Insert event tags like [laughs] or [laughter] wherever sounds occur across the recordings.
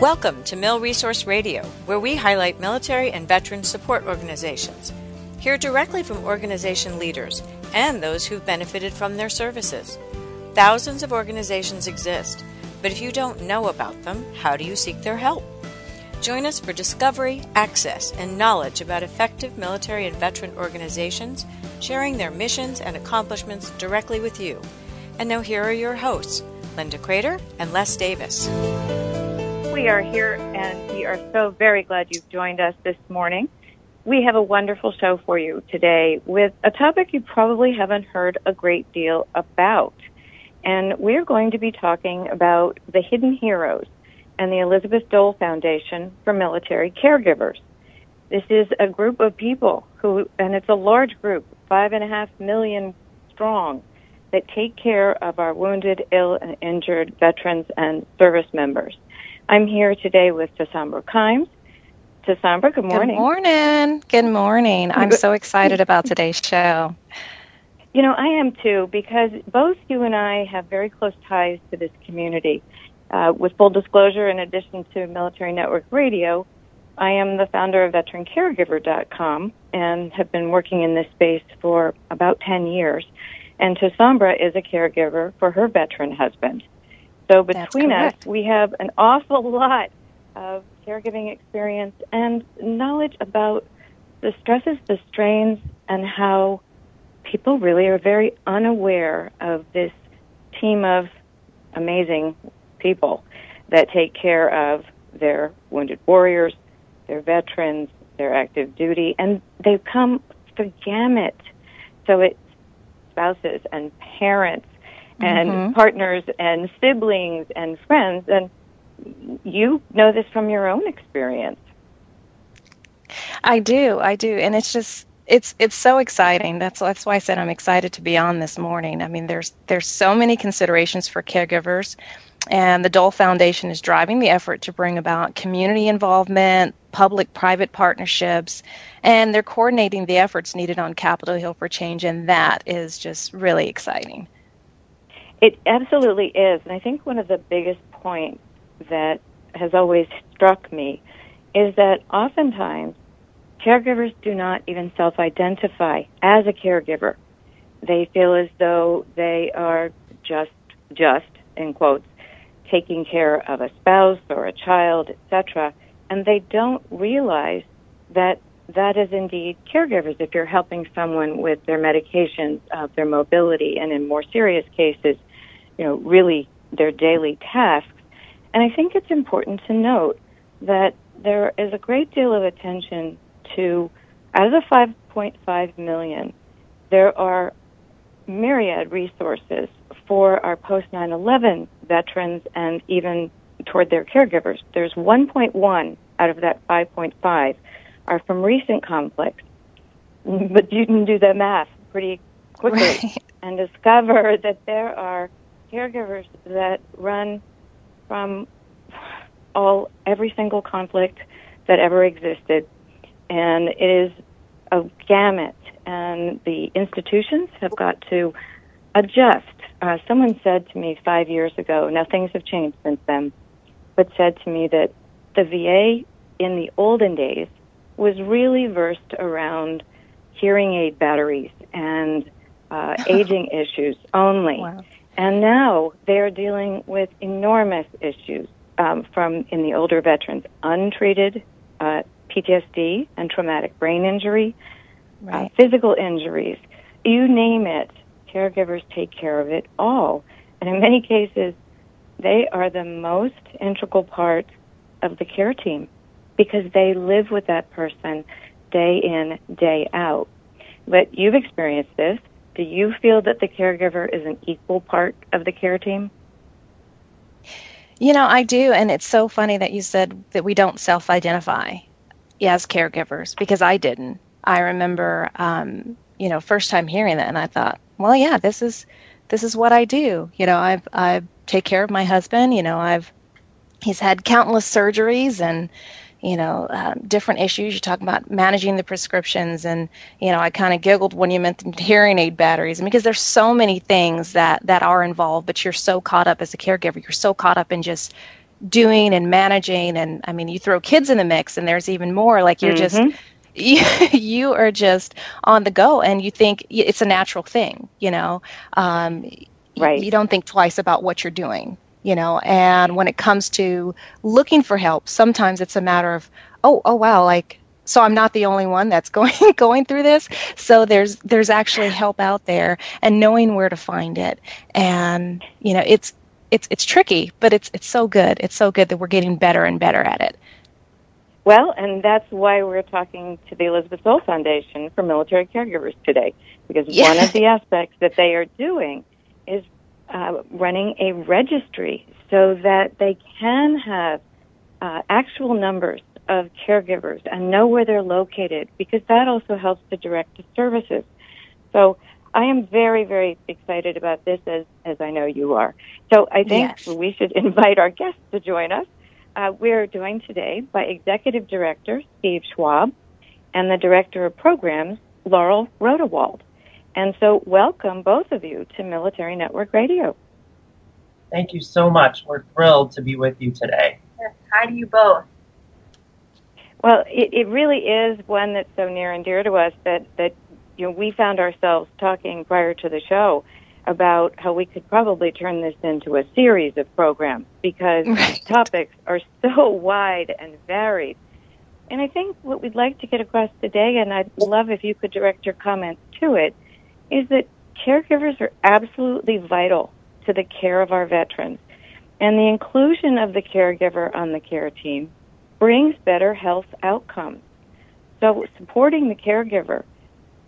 Welcome to Mil Resource Radio, where we highlight military and veteran support organizations. Hear directly from organization leaders and those who've benefited from their services. Thousands of organizations exist, but if you don't know about them, how do you seek their help? Join us for discovery, access, and knowledge about effective military and veteran organizations, sharing their missions and accomplishments directly with you. And now here are your hosts, Linda Crater and Les Davis we are here and we are so very glad you've joined us this morning. We have a wonderful show for you today with a topic you probably haven't heard a great deal about. And we're going to be talking about the hidden heroes and the Elizabeth Dole Foundation for Military Caregivers. This is a group of people who, and it's a large group, five and a half million strong, that take care of our wounded, ill, and injured veterans and service members. I'm here today with Tasambra Kimes. Tasambra, good morning. Good morning. Good morning. I'm so excited about today's show. You know, I am too, because both you and I have very close ties to this community. Uh, with full disclosure, in addition to Military Network Radio, I am the founder of VeteranCaregiver.com and have been working in this space for about 10 years. And Tasambra is a caregiver for her veteran husband. So between us, we have an awful lot of caregiving experience and knowledge about the stresses, the strains, and how people really are very unaware of this team of amazing people that take care of their wounded warriors, their veterans, their active duty, and they come the gamut. So it's spouses and parents and mm-hmm. partners and siblings and friends. And you know this from your own experience. I do, I do, and it's just it's it's so exciting. That's that's why I said I'm excited to be on this morning. I mean, there's there's so many considerations for caregivers, and the Dole Foundation is driving the effort to bring about community involvement, public-private partnerships, and they're coordinating the efforts needed on Capitol Hill for change, and that is just really exciting. It absolutely is. And I think one of the biggest points that has always struck me is that oftentimes caregivers do not even self identify as a caregiver. They feel as though they are just, just, in quotes, taking care of a spouse or a child, etc. And they don't realize that that is indeed caregivers if you're helping someone with their medications, uh, their mobility, and in more serious cases, you know, really their daily tasks. And I think it's important to note that there is a great deal of attention to, out of the 5.5 million, there are myriad resources for our post 9 11 veterans and even toward their caregivers. There's 1.1 out of that 5.5 are from recent conflicts. But you can do the math pretty quickly right. and discover that there are caregivers that run from all every single conflict that ever existed, and it is a gamut. And the institutions have got to adjust. Uh, someone said to me five years ago. Now things have changed since then, but said to me that the VA in the olden days was really versed around hearing aid batteries and uh, [laughs] aging issues only. Wow. And now they are dealing with enormous issues um, from in the older veterans, untreated uh, PTSD and traumatic brain injury, uh, right. uh, physical injuries, you name it. Caregivers take care of it all. And in many cases, they are the most integral part of the care team because they live with that person day in, day out. But you've experienced this. Do you feel that the caregiver is an equal part of the care team? You know, I do, and it's so funny that you said that we don't self identify as caregivers because I didn't. I remember, um, you know, first time hearing that, and I thought, well, yeah, this is this is what I do. You know, I've I take care of my husband. You know, I've he's had countless surgeries and you know, um, different issues. You talk about managing the prescriptions, and you know, I kind of giggled when you mentioned [laughs] hearing aid batteries, because there's so many things that that are involved. But you're so caught up as a caregiver, you're so caught up in just doing and managing and i mean you throw kids in the mix and there's even more like you're mm-hmm. just [laughs] you, you are just on the go and you think it's a natural thing you know um, right. you don't think twice about what you're doing you know and when it comes to looking for help sometimes it's a matter of oh oh wow like so I'm not the only one that's [laughs] going going through this. So there's there's actually help out there, and knowing where to find it, and you know it's it's it's tricky, but it's it's so good. It's so good that we're getting better and better at it. Well, and that's why we're talking to the Elizabeth Dole Foundation for Military Caregivers today, because yeah. one of the aspects that they are doing is uh, running a registry so that they can have uh, actual numbers of caregivers and know where they're located because that also helps to direct the services. So I am very, very excited about this as, as I know you are. So I think yes. we should [laughs] invite our guests to join us. Uh, we're joined today by Executive Director Steve Schwab and the Director of Programs, Laurel Rodewald. And so welcome both of you to Military Network Radio. Thank you so much. We're thrilled to be with you today. Yes, hi to you both. Well, it, it really is one that's so near and dear to us that, that you know we found ourselves talking prior to the show about how we could probably turn this into a series of programs because [laughs] right. topics are so wide and varied. And I think what we'd like to get across today, and I'd love if you could direct your comments to it, is that caregivers are absolutely vital to the care of our veterans. And the inclusion of the caregiver on the care team brings better health outcomes. So supporting the caregiver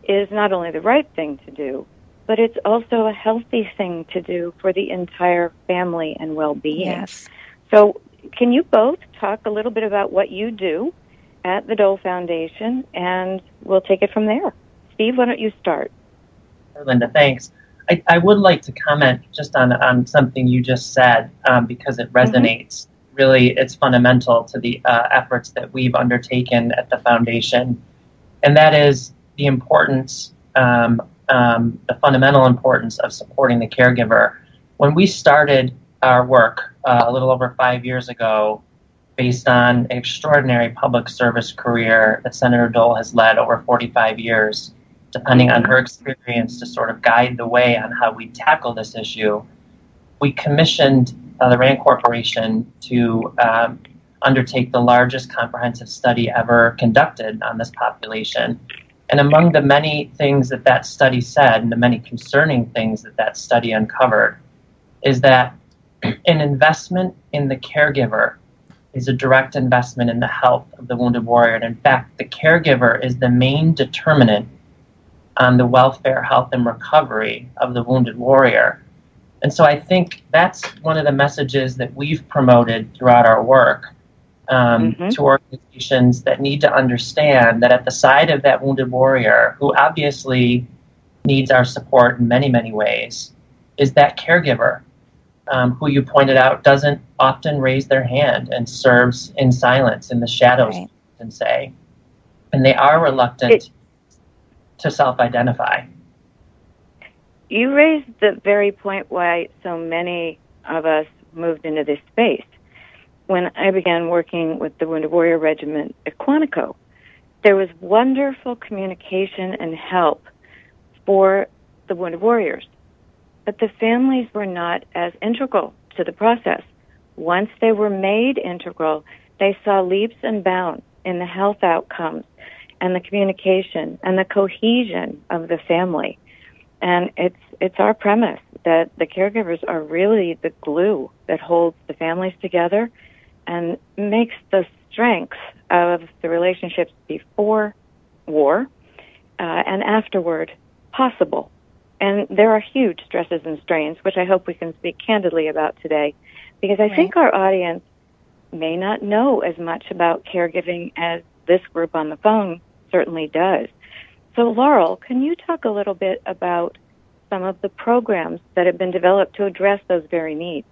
is not only the right thing to do, but it's also a healthy thing to do for the entire family and well-being. Yes. So can you both talk a little bit about what you do at the Dole Foundation and we'll take it from there. Steve, why don't you start? Linda, thanks. I, I would like to comment just on, on something you just said um, because it mm-hmm. resonates. Mm-hmm really it's fundamental to the uh, efforts that we've undertaken at the foundation, and that is the importance, um, um, the fundamental importance of supporting the caregiver. When we started our work uh, a little over five years ago, based on an extraordinary public service career that Senator Dole has led over 45 years, depending on her experience to sort of guide the way on how we tackle this issue, we commissioned uh, the RAND Corporation to um, undertake the largest comprehensive study ever conducted on this population. And among the many things that that study said, and the many concerning things that that study uncovered, is that an investment in the caregiver is a direct investment in the health of the wounded warrior. And in fact, the caregiver is the main determinant on the welfare, health, and recovery of the wounded warrior. And so I think that's one of the messages that we've promoted throughout our work um, mm-hmm. to organizations that need to understand that at the side of that wounded warrior, who obviously needs our support in many, many ways, is that caregiver um, who you pointed out doesn't often raise their hand and serves in silence in the shadows, right. and say. And they are reluctant it, to self identify you raised the very point why so many of us moved into this space. When I began working with the Wounded Warrior Regiment at Quantico, there was wonderful communication and help for the Wounded Warriors. But the families were not as integral to the process. Once they were made integral, they saw leaps and bounds in the health outcomes and the communication and the cohesion of the family. And it's it's our premise that the caregivers are really the glue that holds the families together and makes the strength of the relationships before war uh, and afterward possible. And there are huge stresses and strains, which I hope we can speak candidly about today, because I right. think our audience may not know as much about caregiving as this group on the phone certainly does. So, Laurel, can you talk a little bit about some of the programs that have been developed to address those very needs?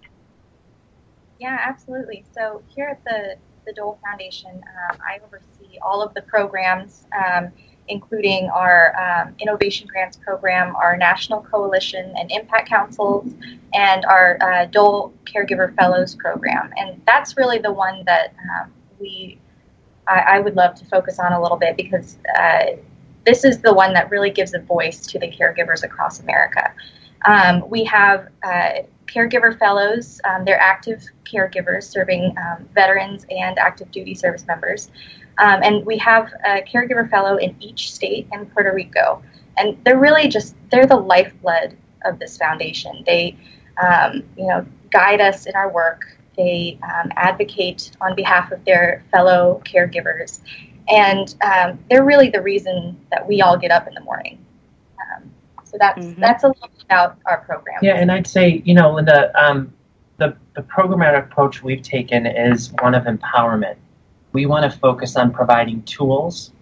Yeah, absolutely. So, here at the, the Dole Foundation, um, I oversee all of the programs um, including our um, Innovation Grants Program, our National Coalition and Impact Councils, and our uh, Dole Caregiver Fellows Program. And that's really the one that um, we I, I, would love to focus on a little bit because uh, this is the one that really gives a voice to the caregivers across America. Um, we have uh, caregiver fellows. Um, they're active caregivers serving um, veterans and active duty service members. Um, and we have a caregiver fellow in each state and Puerto Rico. And they're really just, they're the lifeblood of this foundation. They, um, you know, guide us in our work. They um, advocate on behalf of their fellow caregivers. And um, they're really the reason that we all get up in the morning. So that's mm-hmm. that's a little about our program. Yeah, and I'd say you know the um, the the programmatic approach we've taken is one of empowerment. We want to focus on providing tools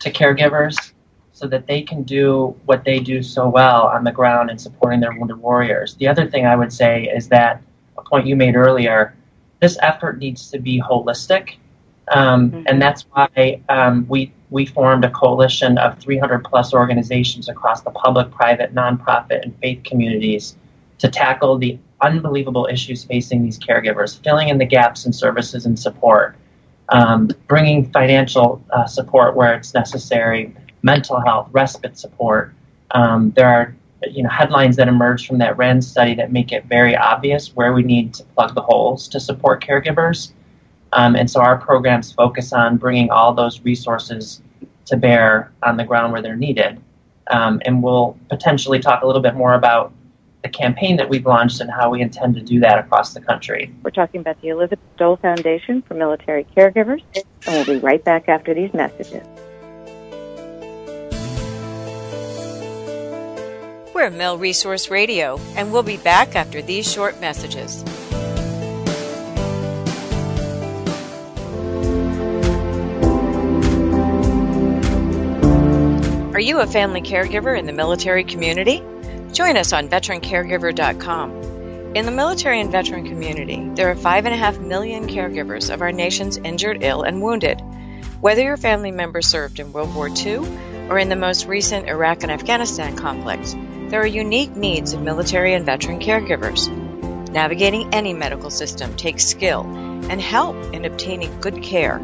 to caregivers so that they can do what they do so well on the ground and supporting their wounded warriors. The other thing I would say is that a point you made earlier, this effort needs to be holistic. Um, mm-hmm. And that's why um, we we formed a coalition of 300 plus organizations across the public, private, nonprofit, and faith communities to tackle the unbelievable issues facing these caregivers, filling in the gaps in services and support, um, bringing financial uh, support where it's necessary, mental health, respite support. Um, there are you know headlines that emerge from that RAND study that make it very obvious where we need to plug the holes to support caregivers. Um, and so our programs focus on bringing all those resources to bear on the ground where they're needed. Um, and we'll potentially talk a little bit more about the campaign that we've launched and how we intend to do that across the country. We're talking about the Elizabeth Dole Foundation for Military Caregivers, and we'll be right back after these messages. We're Mil Resource Radio, and we'll be back after these short messages. Are you a family caregiver in the military community? Join us on veterancaregiver.com. In the military and veteran community, there are 5.5 million caregivers of our nation's injured, ill, and wounded. Whether your family member served in World War II or in the most recent Iraq and Afghanistan conflicts, there are unique needs of military and veteran caregivers. Navigating any medical system takes skill and help in obtaining good care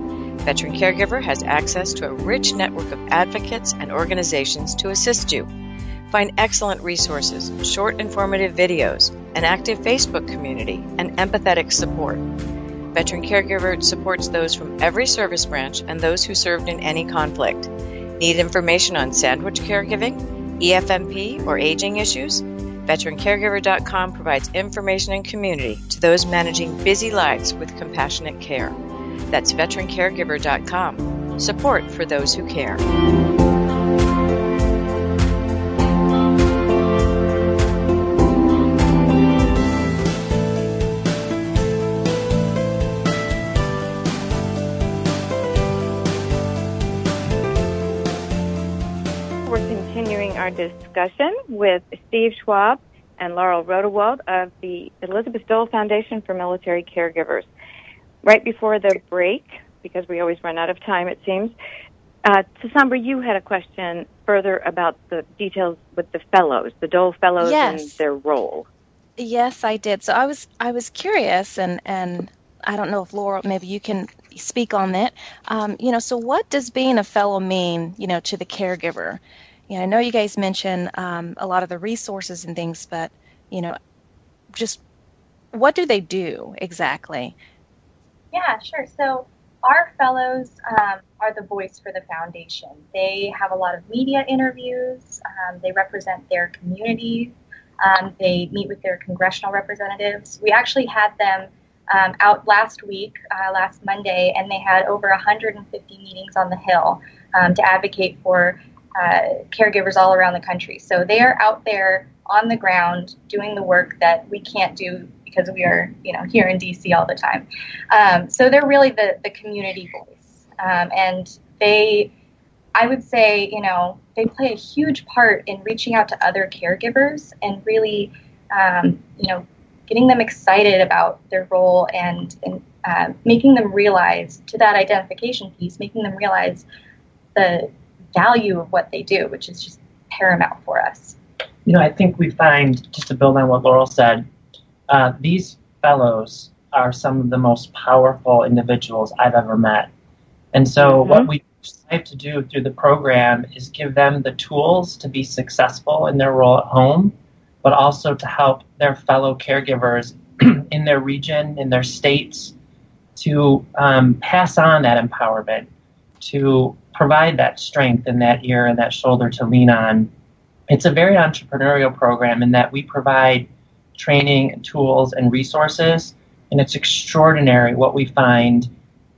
Veteran Caregiver has access to a rich network of advocates and organizations to assist you. Find excellent resources, short informative videos, an active Facebook community, and empathetic support. Veteran Caregiver supports those from every service branch and those who served in any conflict. Need information on sandwich caregiving, EFMP, or aging issues? VeteranCaregiver.com provides information and community to those managing busy lives with compassionate care. That's veterancaregiver.com. Support for those who care. Our discussion with Steve Schwab and Laurel Rodewald of the Elizabeth Dole Foundation for Military Caregivers right before the break, because we always run out of time, it seems. Uh, Tasambra, you had a question further about the details with the fellows, the Dole fellows yes. and their role. Yes, I did. So I was I was curious, and and I don't know if Laurel, maybe you can speak on that. Um, you know, so what does being a fellow mean, you know, to the caregiver? You know, I know you guys mentioned um, a lot of the resources and things, but you know, just what do they do exactly? Yeah, sure. So our fellows um, are the voice for the foundation. They have a lot of media interviews. Um, they represent their communities. Um, they meet with their congressional representatives. We actually had them um, out last week, uh, last Monday, and they had over 150 meetings on the Hill um, to advocate for uh, caregivers all around the country. So they are out there on the ground doing the work that we can't do because we are, you know, here in DC all the time. Um, so they're really the, the community voice. Um, and they, I would say, you know, they play a huge part in reaching out to other caregivers and really, um, you know, getting them excited about their role and, and uh, making them realize to that identification piece, making them realize the value of what they do, which is just paramount for us. You know, I think we find, just to build on what Laurel said, uh, these fellows are some of the most powerful individuals I've ever met. And so, mm-hmm. what we strive to do through the program is give them the tools to be successful in their role at home, but also to help their fellow caregivers [clears throat] in their region, in their states, to um, pass on that empowerment, to provide that strength and that ear and that shoulder to lean on. It's a very entrepreneurial program in that we provide training and tools and resources, and it's extraordinary what we find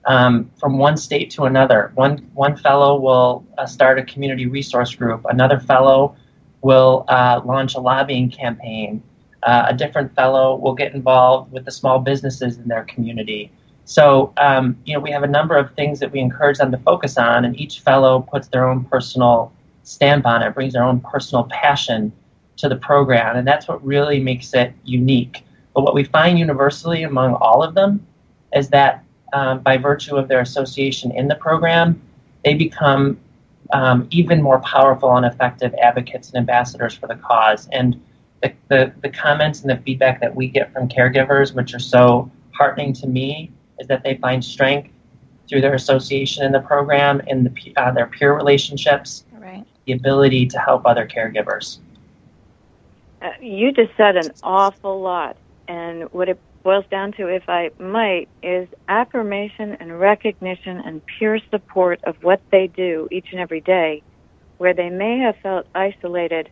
um, from one state to another. One one fellow will uh, start a community resource group. Another fellow will uh, launch a lobbying campaign. Uh, a different fellow will get involved with the small businesses in their community. So, um, you know, we have a number of things that we encourage them to focus on, and each fellow puts their own personal stamp on it, brings their own personal passion to the program, and that's what really makes it unique. But what we find universally among all of them is that um, by virtue of their association in the program, they become um, even more powerful and effective advocates and ambassadors for the cause. And the, the, the comments and the feedback that we get from caregivers, which are so heartening to me, is that they find strength through their association in the program and the, uh, their peer relationships, right. the ability to help other caregivers. Uh, you just said an awful lot. And what it boils down to, if I might, is affirmation and recognition and peer support of what they do each and every day, where they may have felt isolated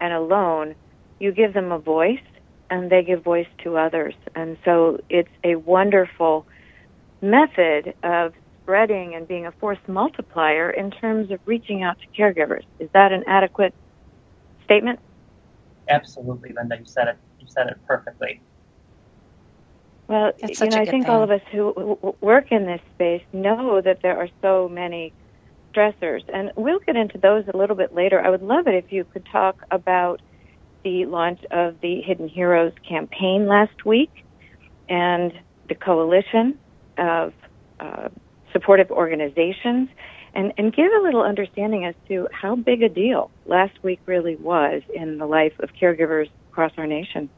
and alone. You give them a voice, and they give voice to others. And so it's a wonderful method of spreading and being a force multiplier in terms of reaching out to caregivers. Is that an adequate statement? Absolutely, Linda. You said it. You said it perfectly. Well, you know, I think thing. all of us who work in this space know that there are so many stressors, and we'll get into those a little bit later. I would love it if you could talk about the launch of the Hidden Heroes campaign last week and the coalition of uh, supportive organizations and, and give a little understanding as to how big a deal last week really was in the life of caregivers across our nation.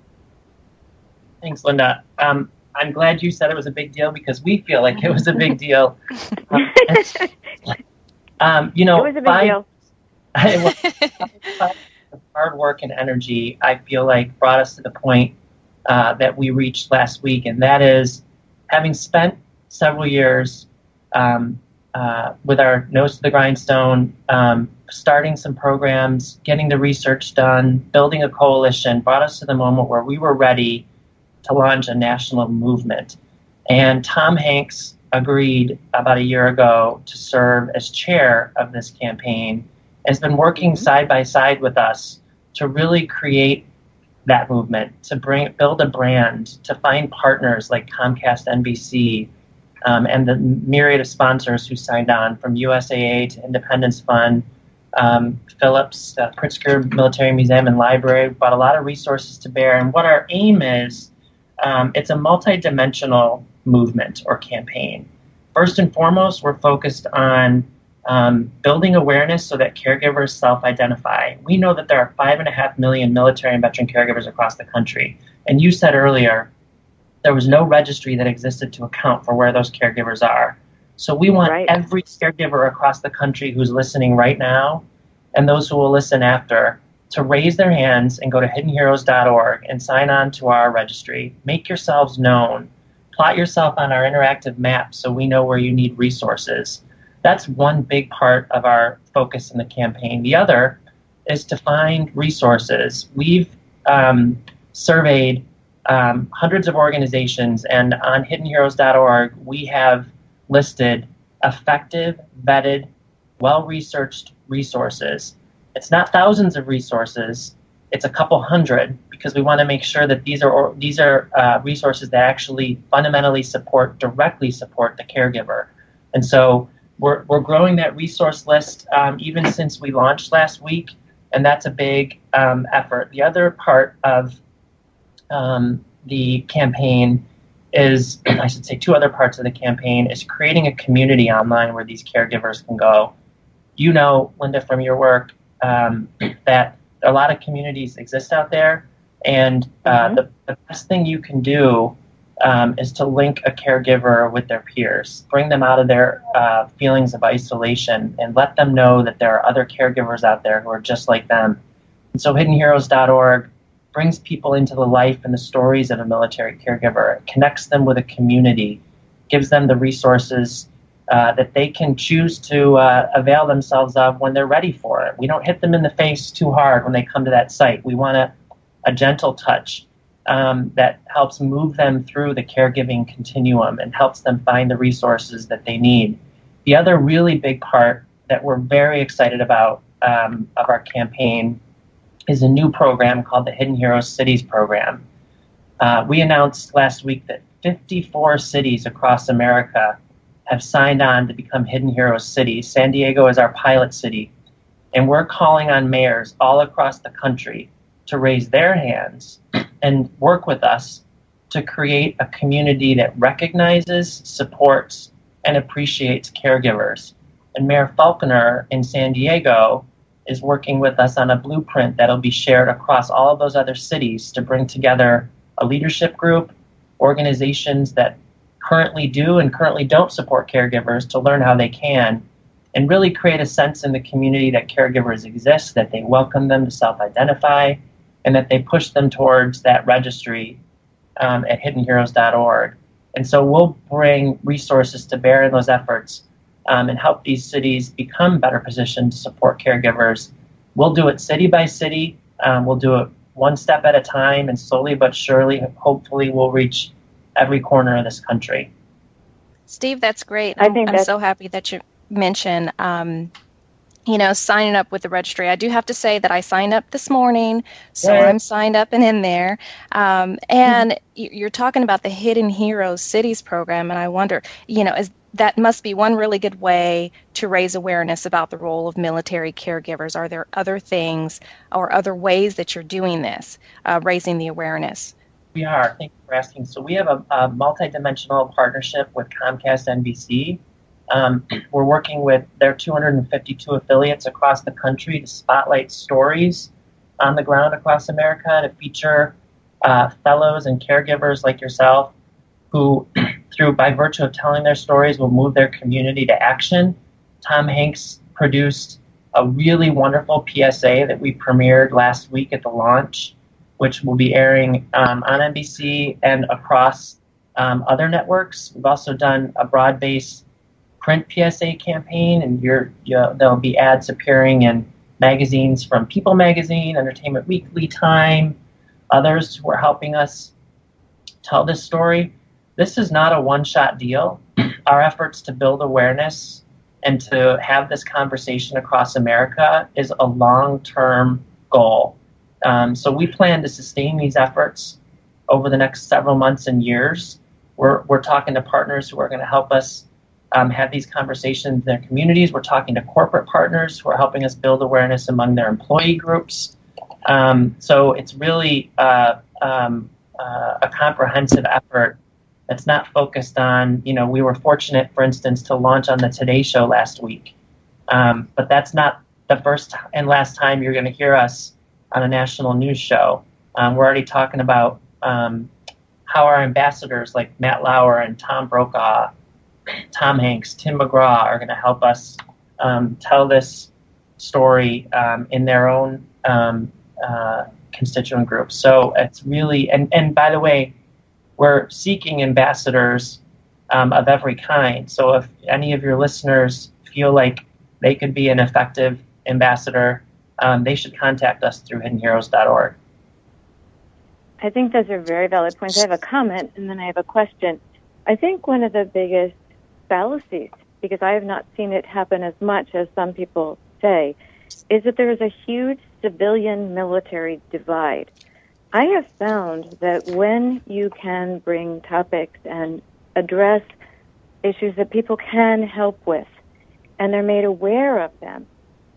Thanks, Linda. Um, I'm glad you said it was a big deal because we feel like it was a big deal. [laughs] um, you know, it was a big by, deal. [laughs] hard work and energy, I feel like, brought us to the point uh, that we reached last week, and that is having spent several years um, uh, with our nose to the grindstone, um, starting some programs, getting the research done, building a coalition, brought us to the moment where we were ready to launch a national movement. And Tom Hanks agreed about a year ago to serve as chair of this campaign, has been working mm-hmm. side by side with us to really create that movement, to bring build a brand, to find partners like Comcast, NBC, um, and the myriad of sponsors who signed on, from USAA to Independence Fund, um, Phillips, uh, Pritzker Military Museum and Library, brought a lot of resources to bear. And what our aim is, um, it's a multi-dimensional movement or campaign. First and foremost, we're focused on um, building awareness so that caregivers self identify. We know that there are five and a half million military and veteran caregivers across the country. And you said earlier, there was no registry that existed to account for where those caregivers are. So we want right. every caregiver across the country who's listening right now and those who will listen after to raise their hands and go to hiddenheroes.org and sign on to our registry. Make yourselves known. Plot yourself on our interactive map so we know where you need resources that's one big part of our focus in the campaign. The other is to find resources. We've um, surveyed um, hundreds of organizations, and on hiddenheroes.org, we have listed effective, vetted, well researched resources. It's not thousands of resources, it's a couple hundred because we want to make sure that these are these are uh, resources that actually fundamentally support directly support the caregiver. And so we're, we're growing that resource list um, even since we launched last week, and that's a big um, effort. The other part of um, the campaign is, I should say, two other parts of the campaign is creating a community online where these caregivers can go. you know, Linda, from your work, um, that a lot of communities exist out there, and uh, mm-hmm. the, the, best thing you can do um, is to link a caregiver with their peers, bring them out of their uh, feelings of isolation, and let them know that there are other caregivers out there who are just like them. And so, hiddenheroes.org brings people into the life and the stories of a military caregiver, it connects them with a community, gives them the resources uh, that they can choose to uh, avail themselves of when they're ready for it. We don't hit them in the face too hard when they come to that site. We want a, a gentle touch um, that helps move them through the caregiving continuum and helps them find the resources that they need. The other really big part that we're very excited about um, of our campaign is a new program called the Hidden Heroes Cities program. Uh, we announced last week that 54 cities across America have signed on to become Hidden Heroes cities. San Diego is our pilot city, and we're calling on mayors all across the country to raise their hands and work with us to create a community that recognizes, supports, and appreciates caregivers. And Mayor Faulconer in San Diego is working with us on a blueprint that'll be shared across all of those other cities to bring together a leadership group, organizations that currently do and currently don't support caregivers to learn how they can and really create a sense in the community that caregivers exist, that they welcome them to self identify, and that they push them towards that registry um, at hiddenheroes.org. And so we'll bring resources to bear in those efforts um, and help these cities become better positioned to support caregivers. We'll do it city by city. Um, we'll do it one step at a time, and slowly but surely, hopefully, we'll reach every corner of this country. Steve, that's great. I think I'm that's... so happy that you mentioned, um, you know, signing up with the registry. I do have to say that I signed up this morning, so yeah. I'm signed up and in there. Um, and mm-hmm. you're talking about the Hidden Heroes Cities program, and I wonder, you know, is that must be one really good way to raise awareness about the role of military caregivers. Are there other things or other ways that you're doing this, uh, raising the awareness? We are. Thank you for asking. So we have a, a multi-dimensional partnership with Comcast NBC. Um, [clears throat] we're working with their 252 affiliates across the country to spotlight stories on the ground across America to feature uh, fellows and caregivers like yourself who, [clears throat] through by virtue of telling their stories, will move their community to action. Tom Hanks produced a really wonderful PSA that we premiered last week at the launch which will be airing um, on NBC and across um, other networks. We've also done a broad-based print PSA campaign, and you there'll be ads appearing in magazines from People Magazine, Entertainment Weekly, Time, others who are helping us tell this story. This is not a one-shot deal. Our efforts to build awareness and to have this conversation across America is a long-term goal. Um, so we plan to sustain these efforts over the next several months and years. We're, we're talking to partners who are going to help us um, have these conversations in their communities. We're talking to corporate partners who are helping us build awareness among their employee groups. Um, so it's really uh, um, uh, a comprehensive effort that's not focused on, you know, we were fortunate, for instance, to launch on the Today Show last week. Um, but that's not the first and last time you're going to hear us on a national news show. Um, we're already talking about um, how our ambassadors like Matt Lauer and Tom Brokaw, Tom Hanks, Tim McGraw are going to help us um, tell this story um, in their own um, uh, constituent groups. So it's really, and, and by the way, we're seeking ambassadors um, of every kind. So if any of your listeners feel like they could be an effective ambassador um, they should contact us through hiddenheroes.org. I think those are very valid points. I have a comment and then I have a question. I think one of the biggest fallacies, because I have not seen it happen as much as some people say, is that there is a huge civilian military divide. I have found that when you can bring topics and address issues that people can help with, and they're made aware of them,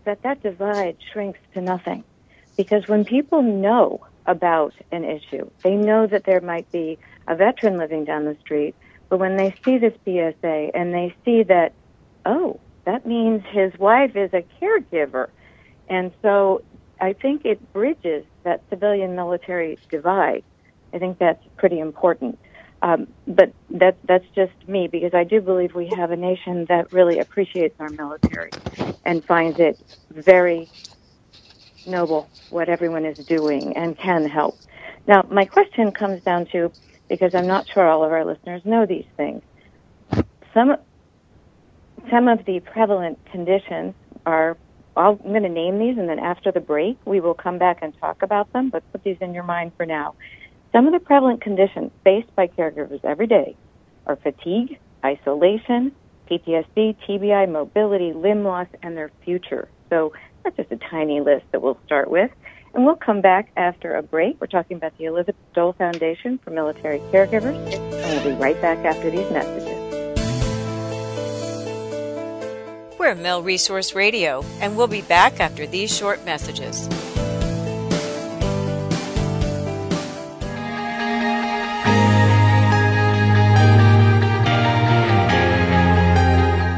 that that divide shrinks to nothing. Because when people know about an issue, they know that there might be a veteran living down the street, but when they see this PSA and they see that, oh, that means his wife is a caregiver. And so I think it bridges that civilian military divide. I think that's pretty important. Um, but that that's just me because I do believe we have a nation that really appreciates our military and finds it very noble what everyone is doing and can help. Now, my question comes down to because I'm not sure all of our listeners know these things. Some some of the prevalent conditions are I'm going to name these, and then after the break, we will come back and talk about them. But put these in your mind for now. Some of the prevalent conditions faced by caregivers every day are fatigue, isolation, PTSD, TBI, mobility, limb loss, and their future. So that's just a tiny list that we'll start with. And we'll come back after a break. We're talking about the Elizabeth Dole Foundation for Military Caregivers, and we'll be right back after these messages. We're Mil Resource Radio, and we'll be back after these short messages.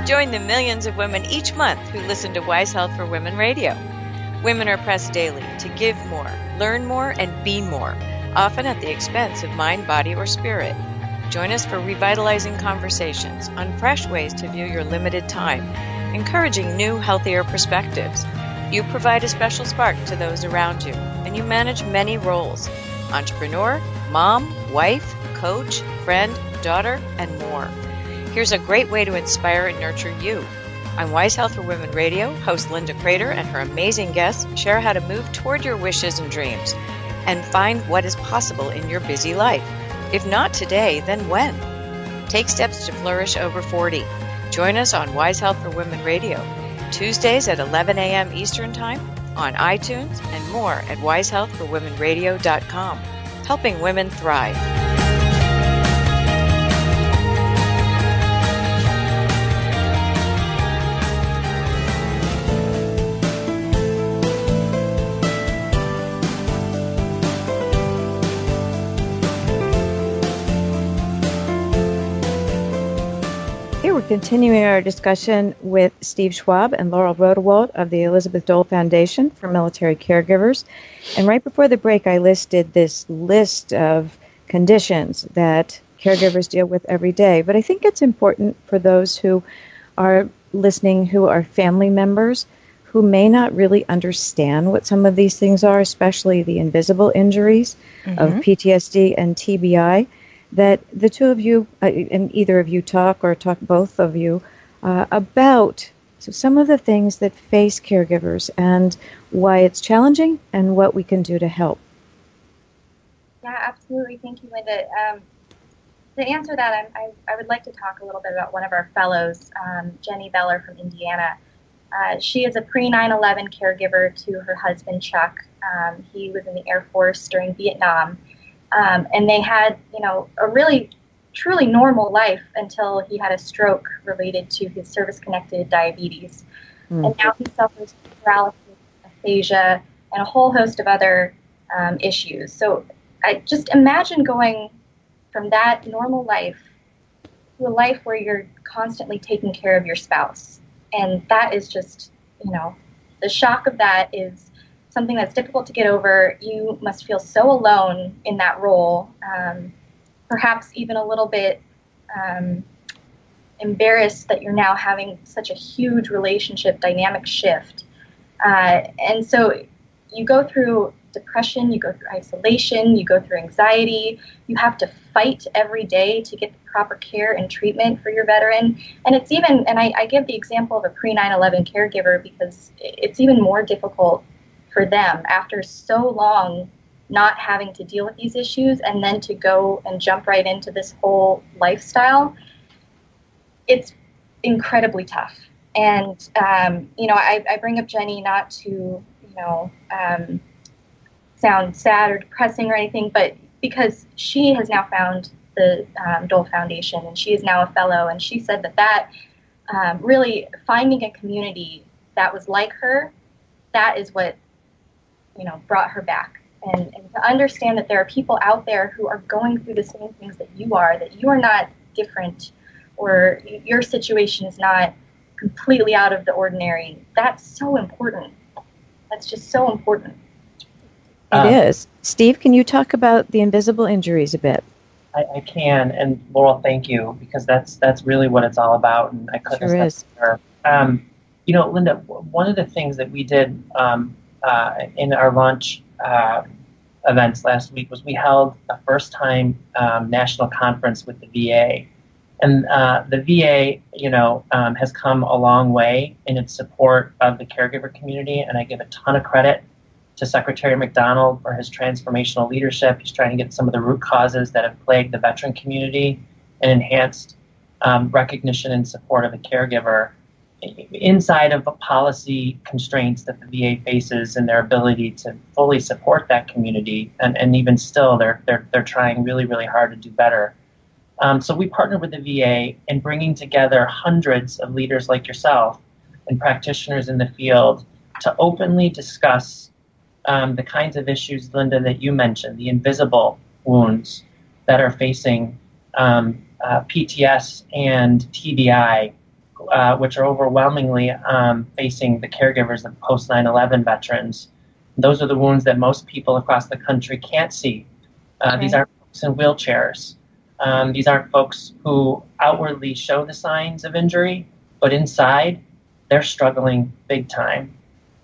Join the millions of women each month who listen to Wise Health for Women Radio. Women are pressed daily to give more, learn more, and be more, often at the expense of mind, body, or spirit. Join us for revitalizing conversations on fresh ways to view your limited time, encouraging new, healthier perspectives. You provide a special spark to those around you, and you manage many roles entrepreneur, mom, wife, coach, friend, daughter, and more. Here's a great way to inspire and nurture you. On Wise Health for Women Radio, host Linda Crater and her amazing guests share how to move toward your wishes and dreams and find what is possible in your busy life. If not today, then when? Take steps to flourish over 40. Join us on Wise Health for Women Radio, Tuesdays at 11 a.m. Eastern Time, on iTunes, and more at wisehealthforwomenradio.com, helping women thrive. Continuing our discussion with Steve Schwab and Laurel Rodewald of the Elizabeth Dole Foundation for Military Caregivers. And right before the break, I listed this list of conditions that caregivers deal with every day. But I think it's important for those who are listening who are family members who may not really understand what some of these things are, especially the invisible injuries mm-hmm. of PTSD and TBI that the two of you, uh, and either of you talk or talk both of you, uh, about so some of the things that face caregivers and why it's challenging and what we can do to help. Yeah, absolutely. Thank you, Linda. Um, to answer that, I, I, would like to talk a little bit about one of our fellows, um, Jenny Beller from Indiana. Uh, she is a pre 9 11 caregiver to her husband, Chuck. Um, he was in the Air Force during Vietnam. Um, and they had, you know, a really truly normal life until he had a stroke related to his service-connected diabetes. Mm. And now he suffers paralysis, aphasia, and a whole host of other um, issues. So I just imagine going from that normal life to a life where you're constantly taking care of your spouse. And that is just, you know, the shock of that is something that's difficult to get over, you must feel so alone in that role, um, perhaps even a little bit um, embarrassed that you're now having such a huge relationship dynamic shift. Uh, and so you go through depression, you go through isolation, you go through anxiety. You have to fight every day to get the proper care and treatment for your veteran. And it's even, and I, I give the example of a pre 9 11 caregiver because it's even more difficult for them after so long not having to deal with these issues and then to go and jump right into this whole lifestyle, it's incredibly tough. And, um, you know, I, I, bring up Jenny not to, you know, um, sound sad or depressing or anything, but because she has now found the um, Dole Foundation and she is now a fellow. And she said that that um, really finding a community that was like her, that is what you know, brought her back. And, and to understand that there are people out there who are going through the same things that you are, that you are not different, or your situation is not completely out of the ordinary. That's so important. That's just so important. It um, is. Steve, can you talk about the invisible injuries a bit? I, I, can, and Laurel, thank you because that's that's really what it's all about, and I couldn't sure is. Um, you know, Linda, one of the things that we did um, uh, in our launch uh, events last week was we held a first time um, national conference with the VA. And uh, the VA, you know, um, has come a long way in its support of the caregiver community, and I give a ton of credit to Secretary McDonald for his transformational leadership. He's trying to get some of the root causes that have plagued the veteran community and enhanced um, recognition and support of the caregiver inside of the policy constraints that the VA faces and their ability to fully support that community. And, and even still, they're, they're, they're trying really, really hard to do better. Um, so we partnered with the VA in bringing together hundreds of leaders like yourself and practitioners in the field to openly discuss um, the kinds of issues, Linda, that you mentioned, the invisible wounds that are facing um, uh, PTS and TBI, uh, which are overwhelmingly um, facing the caregivers of post 9 11 veterans. Those are the wounds that most people across the country can't see. Uh, okay. These aren't folks in wheelchairs. Um, these aren't folks who outwardly show the signs of injury, but inside, they're struggling big time.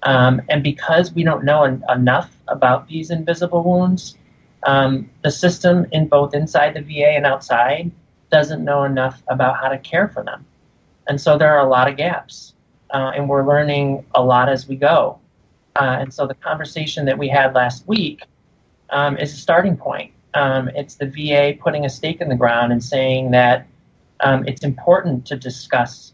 Um, and because we don't know en- enough about these invisible wounds, um, the system in both inside the VA and outside doesn't know enough about how to care for them. And so there are a lot of gaps, uh, and we're learning a lot as we go. Uh, and so the conversation that we had last week um, is a starting point. Um, it's the VA putting a stake in the ground and saying that um, it's important to discuss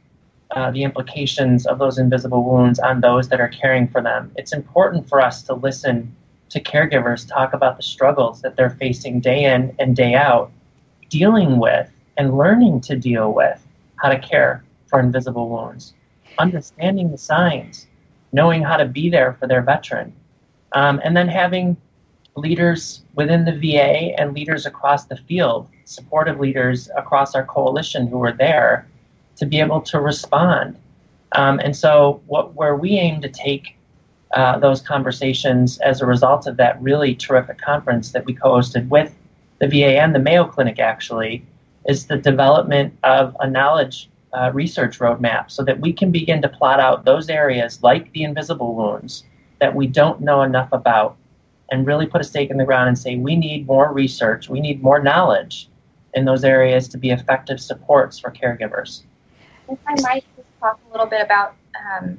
uh, the implications of those invisible wounds on those that are caring for them. It's important for us to listen to caregivers talk about the struggles that they're facing day in and day out, dealing with and learning to deal with how to care for invisible wounds, understanding the signs, knowing how to be there for their veteran, um, and then having leaders within the VA and leaders across the field, supportive leaders across our coalition who are there to be able to respond. Um, and so, what, where we aim to take uh, those conversations as a result of that really terrific conference that we co hosted with the VA and the Mayo Clinic, actually, is the development of a knowledge uh, research roadmap so that we can begin to plot out those areas like the invisible wounds that we don't know enough about and really put a stake in the ground and say we need more research, we need more knowledge in those areas to be effective supports for caregivers. If I might just talk a little bit about, um,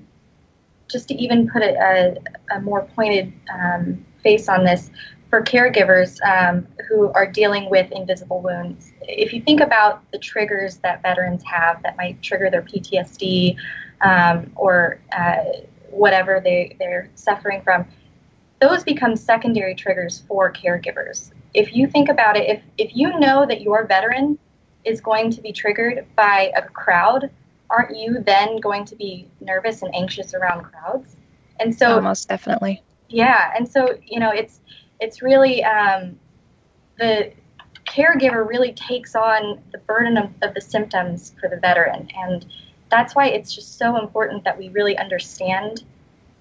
just to even put a, a, a more pointed um, face on this, for caregivers um, who are dealing with invisible wounds. If you think about the triggers that veterans have that might trigger their PTSD um, or uh, whatever they, they're suffering from, those become secondary triggers for caregivers. If you think about it, if, if you know that your veteran is going to be triggered by a crowd, aren't you then going to be nervous and anxious around crowds? And so, oh, most definitely. Yeah, and so you know, it's it's really um, the caregiver really takes on the burden of, of the symptoms for the veteran, and that's why it's just so important that we really understand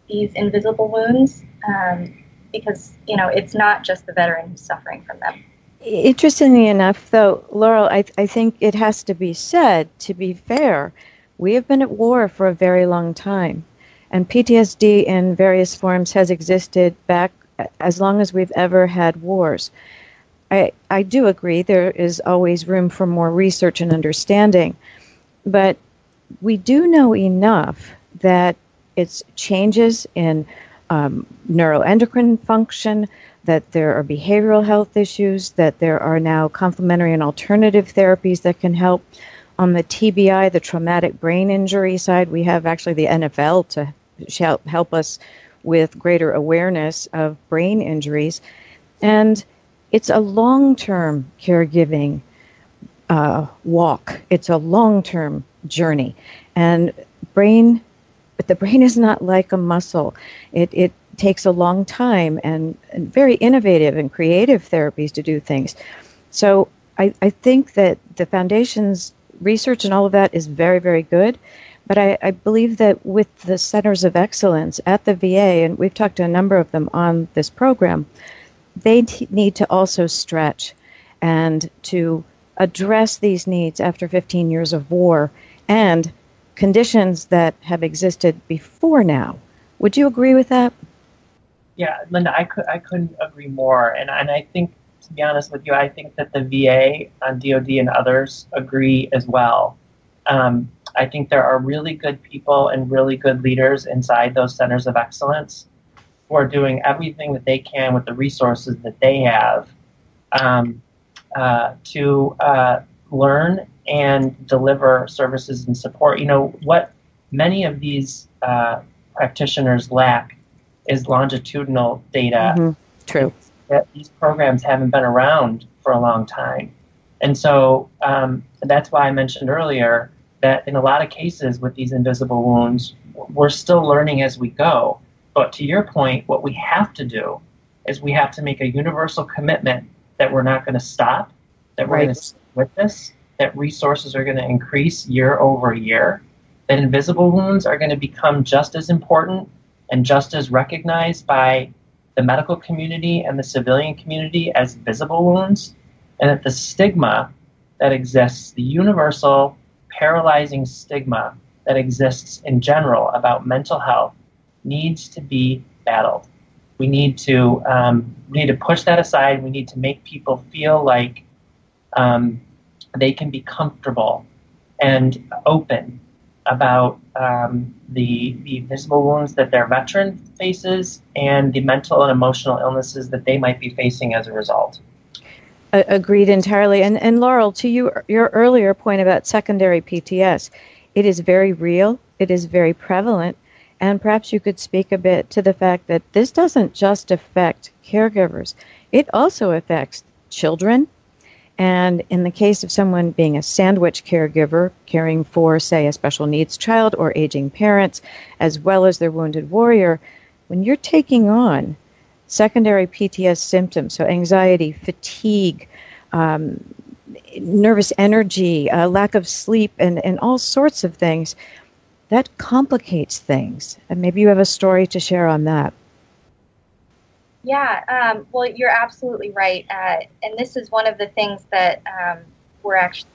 these invisible wounds um, because you know it's not just the veteran who's suffering from them. Interestingly enough, though, Laurel, I, I think it has to be said, to be fair, we have been at war for a very long time. And PTSD in various forms has existed back as long as we've ever had wars. I, I do agree there is always room for more research and understanding, but we do know enough that it's changes in um, neuroendocrine function, that there are behavioral health issues, that there are now complementary and alternative therapies that can help. On the TBI, the traumatic brain injury side, we have actually the NFL to help, help us with greater awareness of brain injuries. And it's a long term caregiving uh, walk, it's a long term journey. And brain, but the brain is not like a muscle. It, it takes a long time and, and very innovative and creative therapies to do things. So I, I think that the foundation's research and all of that is very, very good. But I, I, believe that with the centers of excellence at the VA, and we've talked to a number of them on this program, they t- need to also stretch and to address these needs after 15 years of war and conditions that have existed before now. Would you agree with that? Yeah, Linda, I, could, I couldn't agree more. And, and I think, to be honest with you, I think that the VA on DoD and others agree as well. Um, I think there are really good people and really good leaders inside those centers of excellence who are doing everything that they can with the resources that they have um, uh, to uh, learn and deliver services and support. You know, what many of these uh, practitioners lack is longitudinal data. Mm-hmm. True. That these programs haven't been around for a long time. And so um, that's why I mentioned earlier that in a lot of cases with these invisible wounds, we're still learning as we go. But to your point, what we have to do is we have to make a universal commitment that we're not going to stop, that we're right. going to stick with this, that resources are going to increase year over year, that invisible wounds are going to become just as important and just as recognized by the medical community and the civilian community as visible wounds, and that the stigma that exists, the universal paralyzing stigma that exists in general about mental health needs to be battled. We need to um, we need to push that aside. We need to make people feel like um, they can be comfortable and open about um, the, the visible wounds that their veteran faces and the mental and emotional illnesses that they might be facing as a result. Agreed entirely. And, and Laurel, to you, your earlier point about secondary PTS, it is very real, it is very prevalent, and perhaps you could speak a bit to the fact that this doesn't just affect caregivers, it also affects children. And in the case of someone being a sandwich caregiver, caring for, say, a special needs child or aging parents, as well as their wounded warrior, when you're taking on secondary PTS symptoms, so anxiety, fatigue, um, nervous energy, uh, lack of sleep, and, and all sorts of things, that complicates things. And maybe you have a story to share on that. Yeah, um, well, you're absolutely right. Uh, and this is one of the things that um, we're actually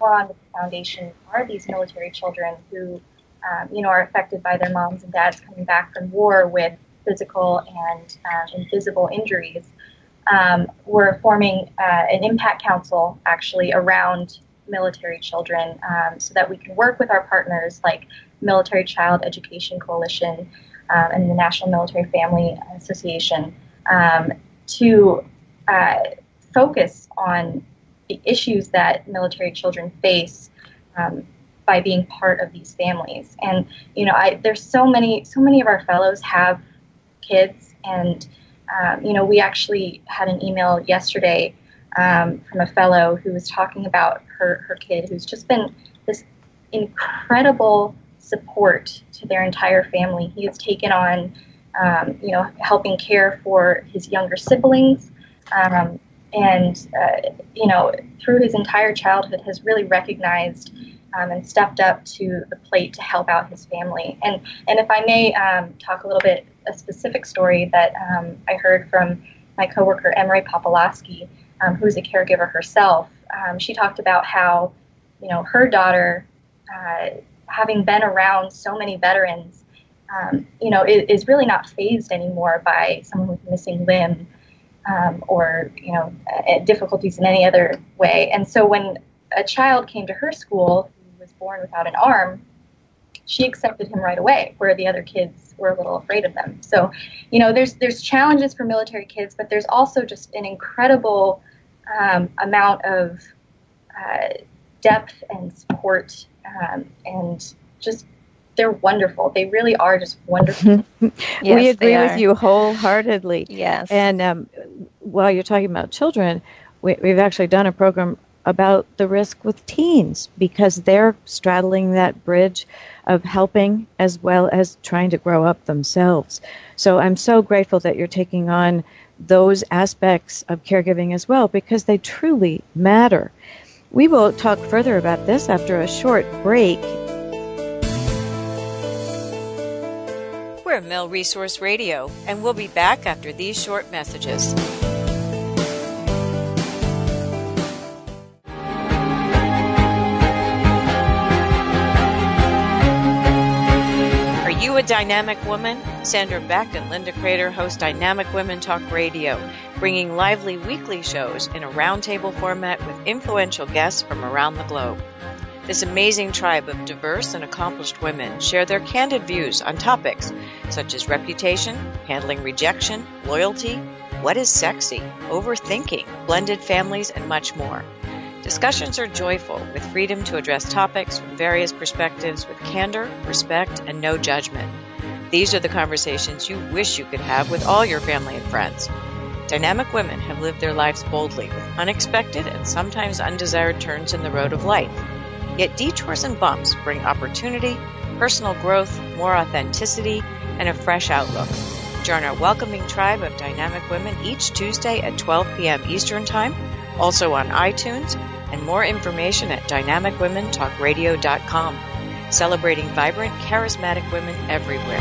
on the foundation are these military children who, um, you know, are affected by their moms and dads coming back from war with physical and um, invisible injuries, um, we're forming uh, an impact council actually around military children um, so that we can work with our partners like Military Child Education Coalition um, and the National Military Family Association um, to uh, focus on the issues that military children face um, by being part of these families. And you know, I, there's so many, so many of our fellows have kids. And, um, you know, we actually had an email yesterday um, from a fellow who was talking about her, her kid who's just been this incredible support to their entire family. He has taken on, um, you know, helping care for his younger siblings. Um, and, uh, you know, through his entire childhood has really recognized um, and stepped up to the plate to help out his family. And and if I may um, talk a little bit a specific story that um, I heard from my coworker Emery Popolaski, um, who's a caregiver herself. Um, she talked about how you know her daughter, uh, having been around so many veterans, um, you know, is, is, really not phased anymore by someone with a missing limb. or you know difficulties in any other way, and so when a child came to her school who was born without an arm, she accepted him right away, where the other kids were a little afraid of them. So, you know, there's there's challenges for military kids, but there's also just an incredible um, amount of uh, depth and support, um, and just they're wonderful. They really are just wonderful. [laughs] yes, we agree with you wholeheartedly. Yes. And um, while you're talking about children, we, we've actually done a program about the risk with teens because they're straddling that bridge of helping as well as trying to grow up themselves. So I'm so grateful that you're taking on those aspects of caregiving as well because they truly matter. We will talk further about this after a short break. We're Mil Resource Radio, and we'll be back after these short messages. You a dynamic woman? Sandra Beck and Linda Crater host Dynamic Women Talk Radio, bringing lively weekly shows in a roundtable format with influential guests from around the globe. This amazing tribe of diverse and accomplished women share their candid views on topics such as reputation, handling rejection, loyalty, what is sexy, overthinking, blended families, and much more. Discussions are joyful, with freedom to address topics from various perspectives with candor, respect, and no judgment. These are the conversations you wish you could have with all your family and friends. Dynamic women have lived their lives boldly with unexpected and sometimes undesired turns in the road of life. Yet detours and bumps bring opportunity, personal growth, more authenticity, and a fresh outlook. Join our welcoming tribe of dynamic women each Tuesday at 12 p.m. Eastern Time, also on iTunes, and more information at dynamicwomentalkradio.com. Celebrating vibrant, charismatic women everywhere.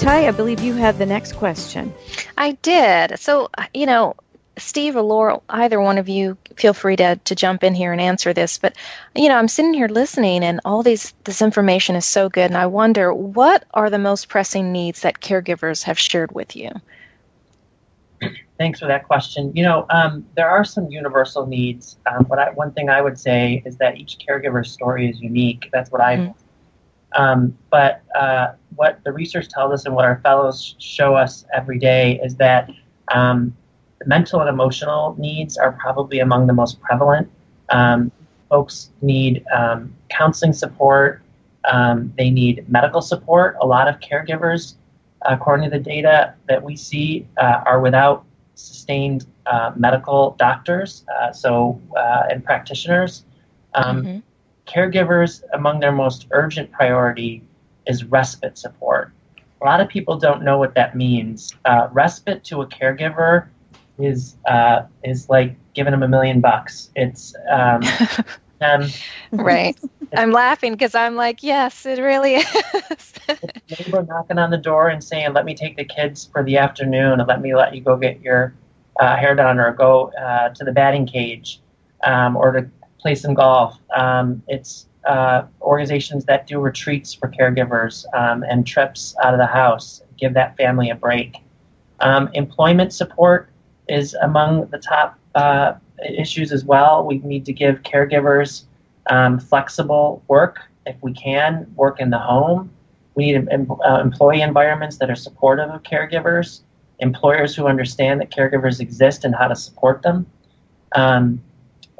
Ty, I believe you had the next question. I did. So, uh, you know, Steve or Laurel, either one of you, feel free to, to jump in here and answer this. But, you know, I'm sitting here listening, and all these this information is so good, and I wonder what are the most pressing needs that caregivers have shared with you. Thanks for that question. You know, um, there are some universal needs. Um, but I, one thing I would say is that each caregiver's story is unique. That's what I. Mm-hmm. Um, but uh, what the research tells us and what our fellows show us every day is that um, mental and emotional needs are probably among the most prevalent. Um, folks need um, counseling support. Um, they need medical support. A lot of caregivers, according to the data that we see, uh, are without sustained uh, medical doctors, uh, so uh, and practitioners. Um, mm-hmm caregivers, among their most urgent priority is respite support. A lot of people don't know what that means. Uh, respite to a caregiver is uh, is like giving them a million bucks. It's um, [laughs] um, right. I'm laughing because I'm like, yes, it really is. neighbor knocking on the door and saying, "Let me take the kids for the afternoon, and let me let you go get your uh, hair done, or go uh, to the batting cage, um, or to play some golf. Um, it's uh, organizations that do retreats for caregivers um, and trips out of the house, give that family a break. Um, employment support is among the top uh, issues as well. We need to give caregivers um, flexible work if we can, work in the home. We need uh, employee environments that are supportive of caregivers, employers who understand that caregivers exist and how to support them. Um,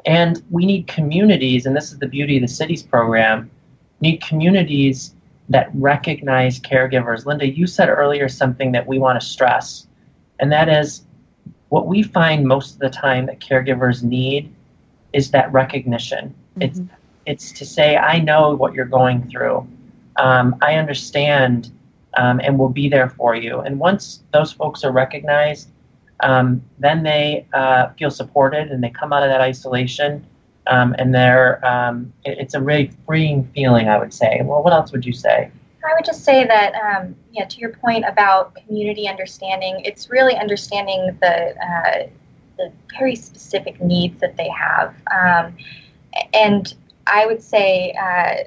and we need communities, and this is the beauty of the cities program, need communities that recognize caregivers. Linda, you said earlier something that we want to stress, and that is what we find most of the time that caregivers need is that recognition. Mm-hmm. It's it's to say, I know what you're going through. Um, I understand um, and will be there for you. And once those folks are recognized, um, then they uh, feel supported and they come out of that isolation um, and they're um, it, it's a really freeing feeling i would say well what else would you say i would just say that um, yeah to your point about community understanding it's really understanding the uh, the very specific needs that they have um, and i would say uh,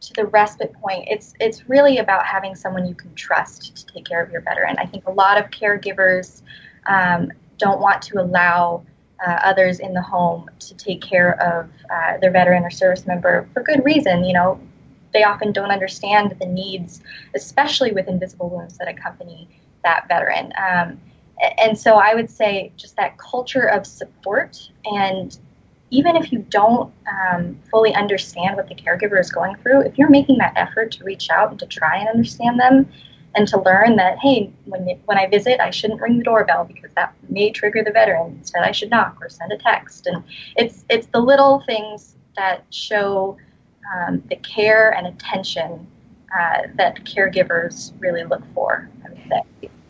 to the respite point, it's it's really about having someone you can trust to take care of your veteran. I think a lot of caregivers um, don't want to allow uh, others in the home to take care of uh, their veteran or service member for good reason. You know, they often don't understand the needs, especially with invisible wounds that accompany that veteran. Um, and so I would say just that culture of support and even if you don't um, fully understand what the caregiver is going through, if you're making that effort to reach out and to try and understand them, and to learn that hey, when when I visit, I shouldn't ring the doorbell because that may trigger the veteran. Instead, I should knock or send a text. And it's it's the little things that show um, the care and attention uh, that caregivers really look for.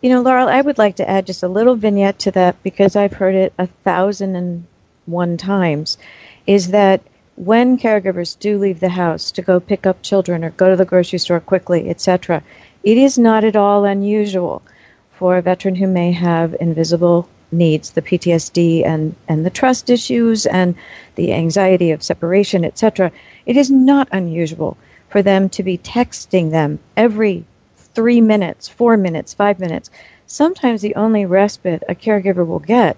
You know, Laurel, I would like to add just a little vignette to that because I've heard it a thousand and one times. Is that when caregivers do leave the house to go pick up children or go to the grocery store quickly, etc., it is not at all unusual for a veteran who may have invisible needs, the PTSD and, and the trust issues and the anxiety of separation, etc. It is not unusual for them to be texting them every three minutes, four minutes, five minutes. Sometimes the only respite a caregiver will get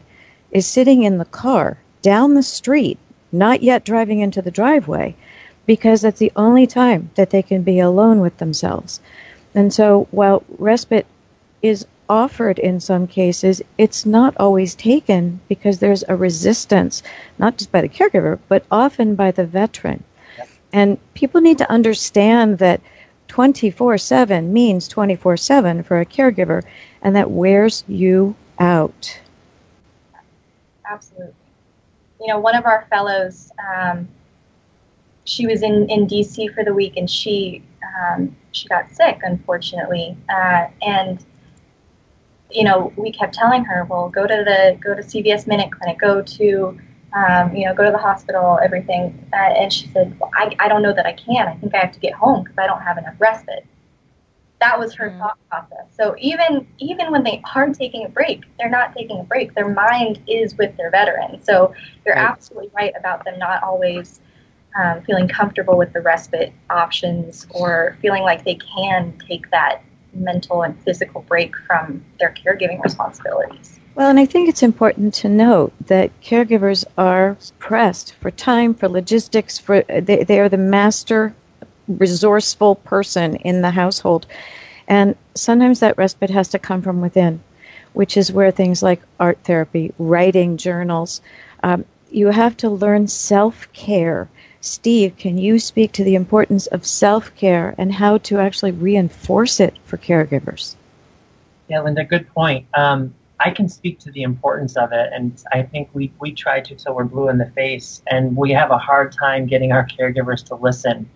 is sitting in the car down the street, not yet driving into the driveway, because that's the only time that they can be alone with themselves. And so while respite is offered in some cases, it's not always taken because there's a resistance, not just by the caregiver, but often by the veteran. And people need to understand that 24 7 means 24 7 for a caregiver, and that wears you out. Absolutely. You know, one of our fellows, um, she was in, in DC for the week and she um, she got sick, unfortunately. Uh, and you know, we kept telling her, well, go to the go to CVS Minute Clinic, go to um, you know, go to the hospital, everything. Uh, and she said, well, I, I don't know that I can. I think I have to get home because I don't have enough respite. That was her mm. thought process. So even even when they are taking a break, they're not taking a break. Their mind is with their veteran. So you're right. absolutely right about them not always um, feeling comfortable with the respite options or feeling like they can take that mental and physical break from their caregiving responsibilities. Well, and I think it's important to note that caregivers are pressed for time, for logistics, for they, they are the master resourceful person in the household. And sometimes that respite has to come from within, which is where things like art therapy, writing journals, um, you have to learn self care. Steve, can you speak to the importance of self care and how to actually reinforce it for caregivers? Yeah, Linda, good point. Um, I can speak to the importance of it, and I think we, we try to till we're blue in the face, and we have a hard time getting our caregivers to listen.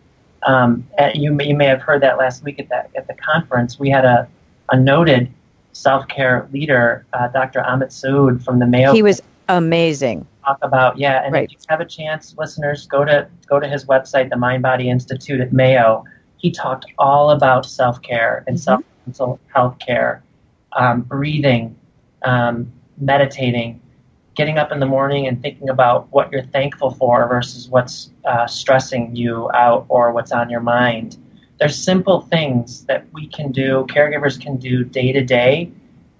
Um, you, may, you may have heard that last week at, that, at the conference. We had a, a noted self care leader, uh, Dr. Amit Sood from the Mayo. He was amazing. Talk about yeah, and right. if you have a chance, listeners, go to go to his website, the Mind Body Institute at Mayo. He talked all about self care and mm-hmm. self health care, um, breathing, um, meditating, getting up in the morning and thinking about what you're thankful for versus what's uh, stressing you out or what's on your mind. There's simple things that we can do, caregivers can do day to day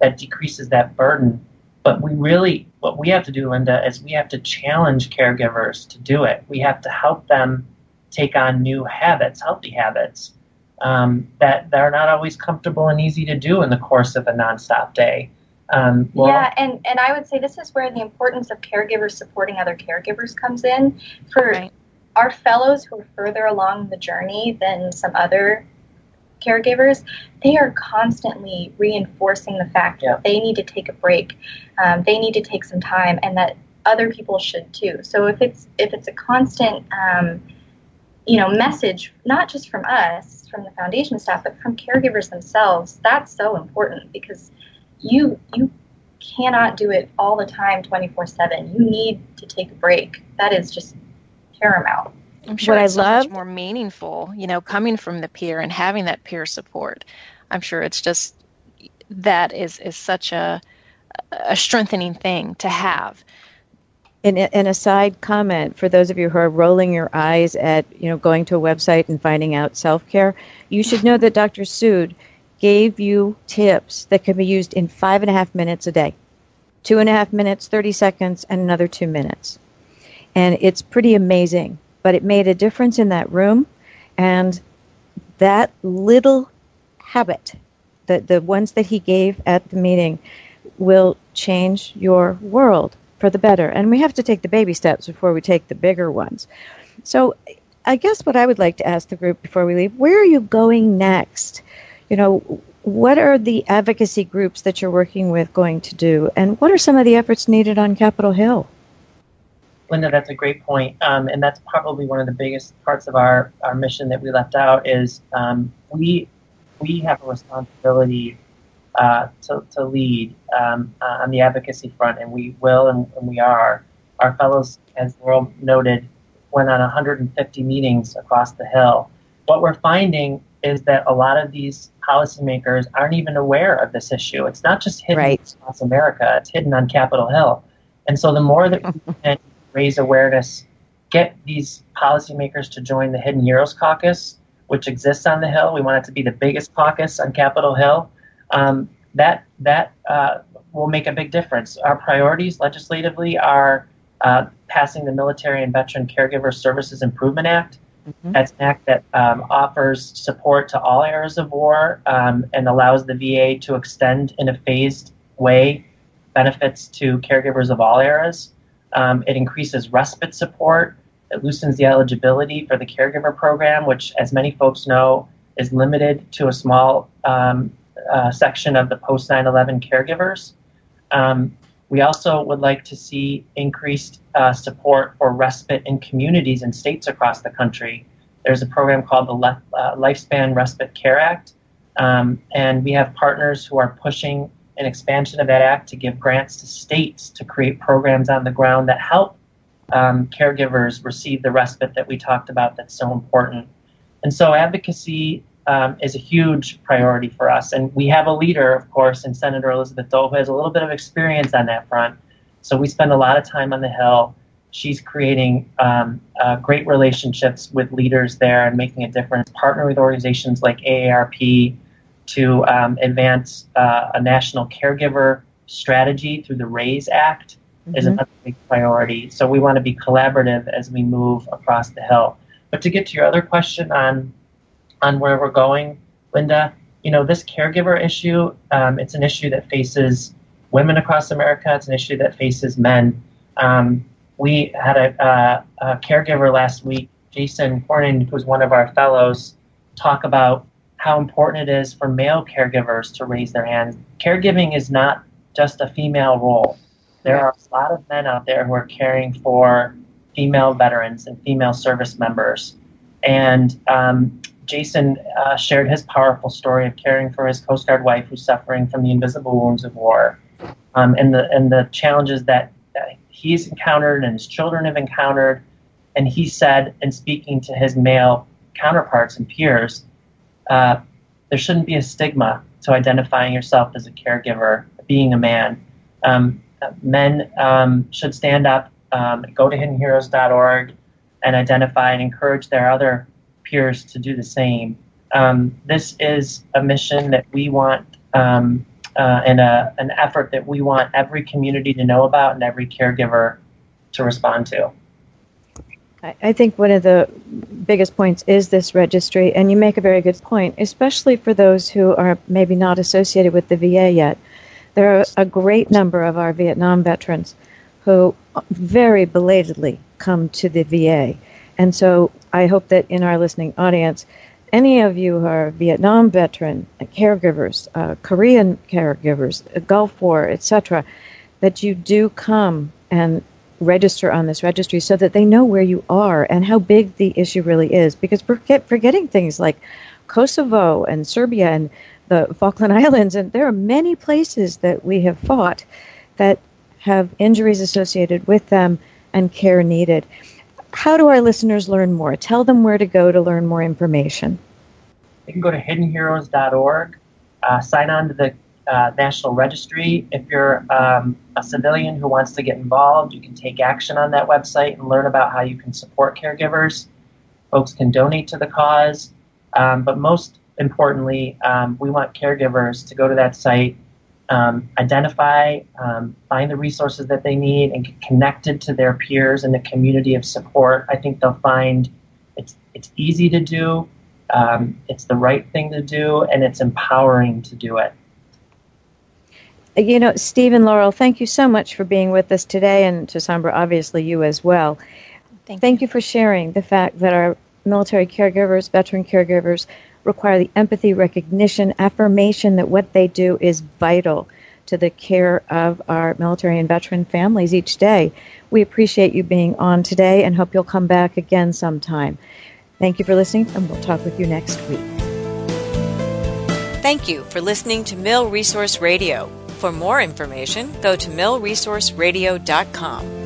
that decreases that burden. But we really, what we have to do, Linda, is we have to challenge caregivers to do it. We have to help them take on new habits, healthy habits, um, that, that are not always comfortable and easy to do in the course of a nonstop day. Um, well, yeah, and, and I would say this is where the importance of caregivers supporting other caregivers comes in. For right. our fellows who are further along the journey than some other caregivers, they are constantly reinforcing the fact yeah. that they need to take a break, um, they need to take some time, and that other people should too. So if it's if it's a constant um, you know message, not just from us, from the foundation staff, but from caregivers themselves, that's so important because you you cannot do it all the time 24/7. You need to take a break. That is just paramount. I'm sure what it's I so love, much more meaningful, you know, coming from the peer and having that peer support. I'm sure it's just that is is such a a strengthening thing to have. And an aside comment for those of you who are rolling your eyes at you know going to a website and finding out self care, you should know that Dr. Sood gave you tips that can be used in five and a half minutes a day two and a half minutes, 30 seconds, and another two minutes. And it's pretty amazing. But it made a difference in that room. And that little habit, the, the ones that he gave at the meeting, will change your world for the better. And we have to take the baby steps before we take the bigger ones. So I guess what I would like to ask the group before we leave where are you going next? you know, what are the advocacy groups that you're working with going to do, and what are some of the efforts needed on Capitol Hill? Linda, that's a great point. Um, and that's probably one of the biggest parts of our, our mission that we left out is um, we, we have a responsibility uh, to, to lead um, uh, on the advocacy front, and we will and, and, we are. Our fellows, as Laurel noted, went on 150 meetings across the Hill. What we're finding is that a lot of these policymakers aren't even aware of this issue. It's not just hidden right. across America, it's hidden on Capitol Hill. And so the more that we [laughs] can raise awareness, get these policymakers to join the Hidden Heroes Caucus, which exists on the Hill. We want it to be the biggest caucus on Capitol Hill. Um, that that uh, will make a big difference. Our priorities legislatively are uh, passing the Military and Veteran Caregiver Services Improvement Act. Mm-hmm. That's an act that um, offers support to all eras of war um, and allows the VA to extend in a phased way benefits to caregivers of all eras. Um, it increases respite support. It loosens the eligibility for the caregiver program, which, as many folks know, is limited to a small um, uh, section of the post 9 11 caregivers. Um, we also would like to see increased uh, support for respite in communities and states across the country. There's a program called the Le- uh, Lifespan Respite Care Act, um, and we have partners who are pushing an expansion of that act to give grants to states to create programs on the ground that help um, caregivers receive the respite that we talked about that's so important. And so advocacy um, is a huge priority for us. And we have a leader, of course, in Senator Elizabeth Dole, who has a little bit of experience on that front. So we spend a lot of time on the Hill. She's creating um, uh, great relationships with leaders there and making a difference, partnering with organizations like AARP to um, advance uh, a national caregiver strategy through the RAISE Act mm-hmm. is another big priority. So we want to be collaborative as we move across the Hill. But to get to your other question on on where we're going, Linda, you know, this caregiver issue, um, it's an issue that faces women across America. It's an issue that faces men. Um, we had a, uh, a, caregiver last week, Jason Corning, who's one of our fellows, talk about how important it is for male caregivers to raise their hand. Caregiving is not just a female role. There are a lot of men out there who are caring for female veterans and female service members. And um, Jason uh, shared his powerful story of caring for his Coast Guard wife who's suffering from the invisible wounds of war, um, and the and the challenges that, that he's encountered and his children have encountered. And he said, in speaking to his male counterparts and peers, uh, there shouldn't be a stigma to identifying yourself as a caregiver, being a man. Um, men um, should stand up, um, go to hiddenheroes.org, and identify and encourage their other peers to do the same. Um, this is a mission that we want um, uh, and a, an effort that we want every community to know about and every caregiver to respond to. I think one of the biggest points is this registry, and you make a very good point, especially for those who are maybe not associated with the VA yet. There are a great number of our Vietnam veterans who very belatedly come to the VA. And so I hope that in our listening audience, any of you who are Vietnam veteran caregivers, uh, Korean caregivers, Gulf War, etc., that you do come and register on this registry so that they know where you are and how big the issue really is. Because we're forgetting things like Kosovo and Serbia and the Falkland [laughs] Islands, and there are many places that we have fought that have injuries associated with them and care needed how do our listeners learn more? Tell them where to go to learn more information. You can go to hiddenheroes.org, uh, sign on to the uh, National Registry. If you're um, a civilian who wants to get involved, you can take action on that website and learn about how you can support caregivers. Folks can donate to the cause. Um, but most importantly, um, we want caregivers to go to that site um, identify, um, find the resources that they need, and get connected to their peers and the community of support. I think they'll find it's it's easy to do, um, it's the right thing to do, and it's empowering to do it. You know, Stephen Laurel, thank you so much for being with us today, and to Sambra, obviously you as well. Thank, thank you. you for sharing the fact that our military caregivers, veteran caregivers, require the empathy, recognition, affirmation that what they do is vital to the care of our military and veteran families each day. We appreciate you being on today and hope you'll come back again sometime. Thank you for listening, and we'll talk with you next week. Thank you for listening to Mil Resource Radio. For more information, go to milresourceradio.com.